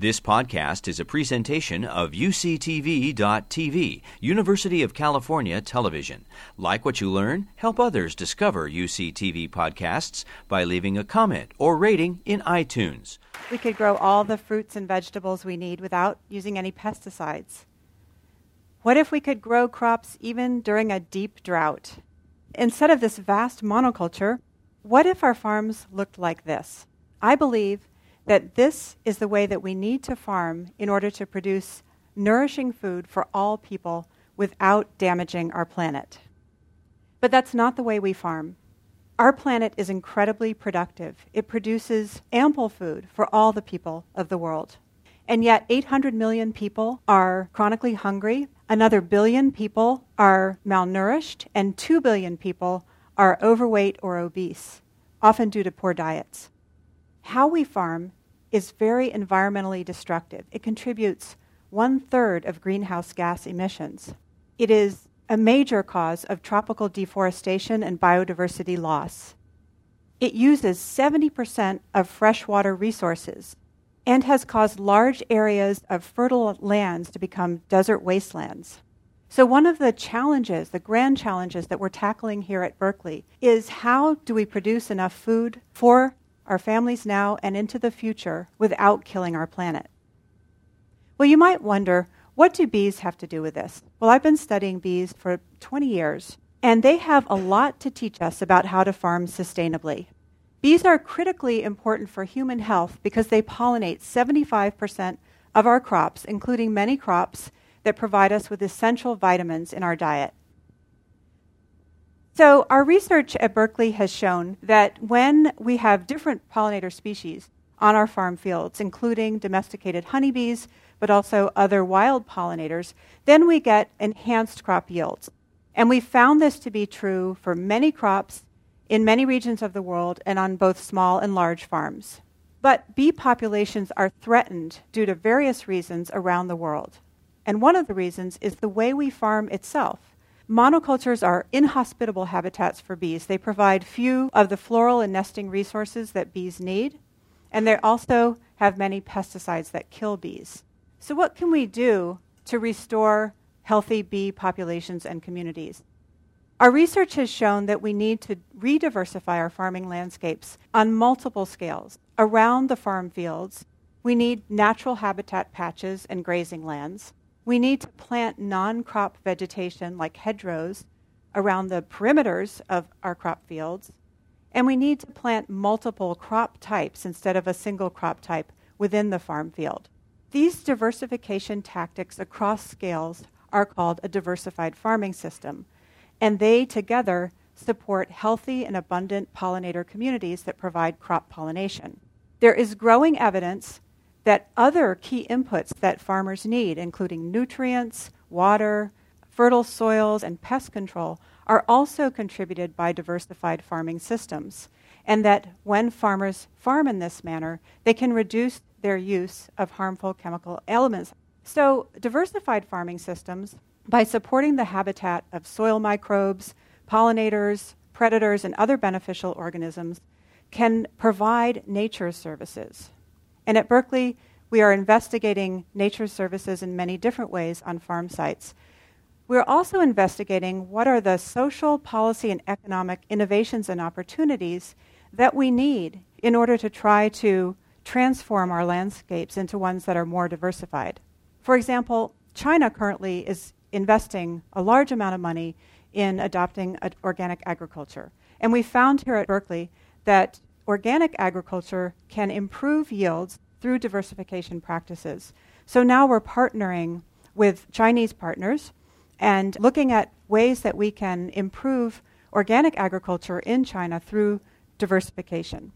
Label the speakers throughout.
Speaker 1: This podcast is a presentation of UCTV.tv, University of California Television. Like what you learn, help others discover UCTV podcasts by leaving a comment or rating in iTunes.
Speaker 2: We could grow all the fruits and vegetables we need without using any pesticides. What if we could grow crops even during a deep drought? Instead of this vast monoculture, what if our farms looked like this? I believe that this is the way that we need to farm in order to produce nourishing food for all people without damaging our planet. But that's not the way we farm. Our planet is incredibly productive. It produces ample food for all the people of the world. And yet, 800 million people are chronically hungry, another billion people are malnourished, and 2 billion people are overweight or obese, often due to poor diets. How we farm is very environmentally destructive. It contributes one third of greenhouse gas emissions. It is a major cause of tropical deforestation and biodiversity loss. It uses 70% of freshwater resources and has caused large areas of fertile lands to become desert wastelands. So, one of the challenges, the grand challenges that we're tackling here at Berkeley, is how do we produce enough food for our families now and into the future without killing our planet. Well, you might wonder what do bees have to do with this? Well, I've been studying bees for 20 years, and they have a lot to teach us about how to farm sustainably. Bees are critically important for human health because they pollinate 75% of our crops, including many crops that provide us with essential vitamins in our diet. So, our research at Berkeley has shown that when we have different pollinator species on our farm fields, including domesticated honeybees, but also other wild pollinators, then we get enhanced crop yields. And we found this to be true for many crops in many regions of the world and on both small and large farms. But bee populations are threatened due to various reasons around the world. And one of the reasons is the way we farm itself. Monocultures are inhospitable habitats for bees. They provide few of the floral and nesting resources that bees need, and they also have many pesticides that kill bees. So, what can we do to restore healthy bee populations and communities? Our research has shown that we need to rediversify our farming landscapes on multiple scales. Around the farm fields, we need natural habitat patches and grazing lands. We need to plant non crop vegetation like hedgerows around the perimeters of our crop fields. And we need to plant multiple crop types instead of a single crop type within the farm field. These diversification tactics across scales are called a diversified farming system, and they together support healthy and abundant pollinator communities that provide crop pollination. There is growing evidence that other key inputs that farmers need, including nutrients, water, fertile soils, and pest control, are also contributed by diversified farming systems. And that when farmers farm in this manner, they can reduce their use of harmful chemical elements. So, diversified farming systems, by supporting the habitat of soil microbes, pollinators, predators, and other beneficial organisms, can provide nature services. And at Berkeley, we are investigating nature services in many different ways on farm sites. We're also investigating what are the social, policy, and economic innovations and opportunities that we need in order to try to transform our landscapes into ones that are more diversified. For example, China currently is investing a large amount of money in adopting organic agriculture. And we found here at Berkeley that organic agriculture can improve yields through diversification practices. So now we're partnering with Chinese partners and looking at ways that we can improve organic agriculture in China through diversification.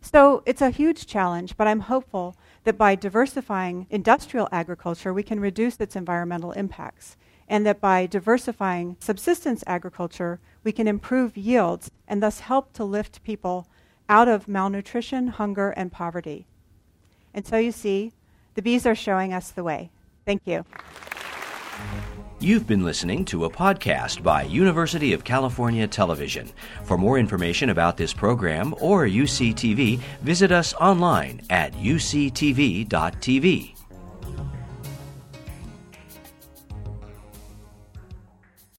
Speaker 2: So it's a huge challenge, but I'm hopeful that by diversifying industrial agriculture, we can reduce its environmental impacts. And that by diversifying subsistence agriculture, we can improve yields and thus help to lift people out of malnutrition, hunger, and poverty. And so you see, the bees are showing us the way. Thank you.
Speaker 1: You've been listening to a podcast by University of California Television. For more information about this program or UCTV, visit us online at uctv.tv.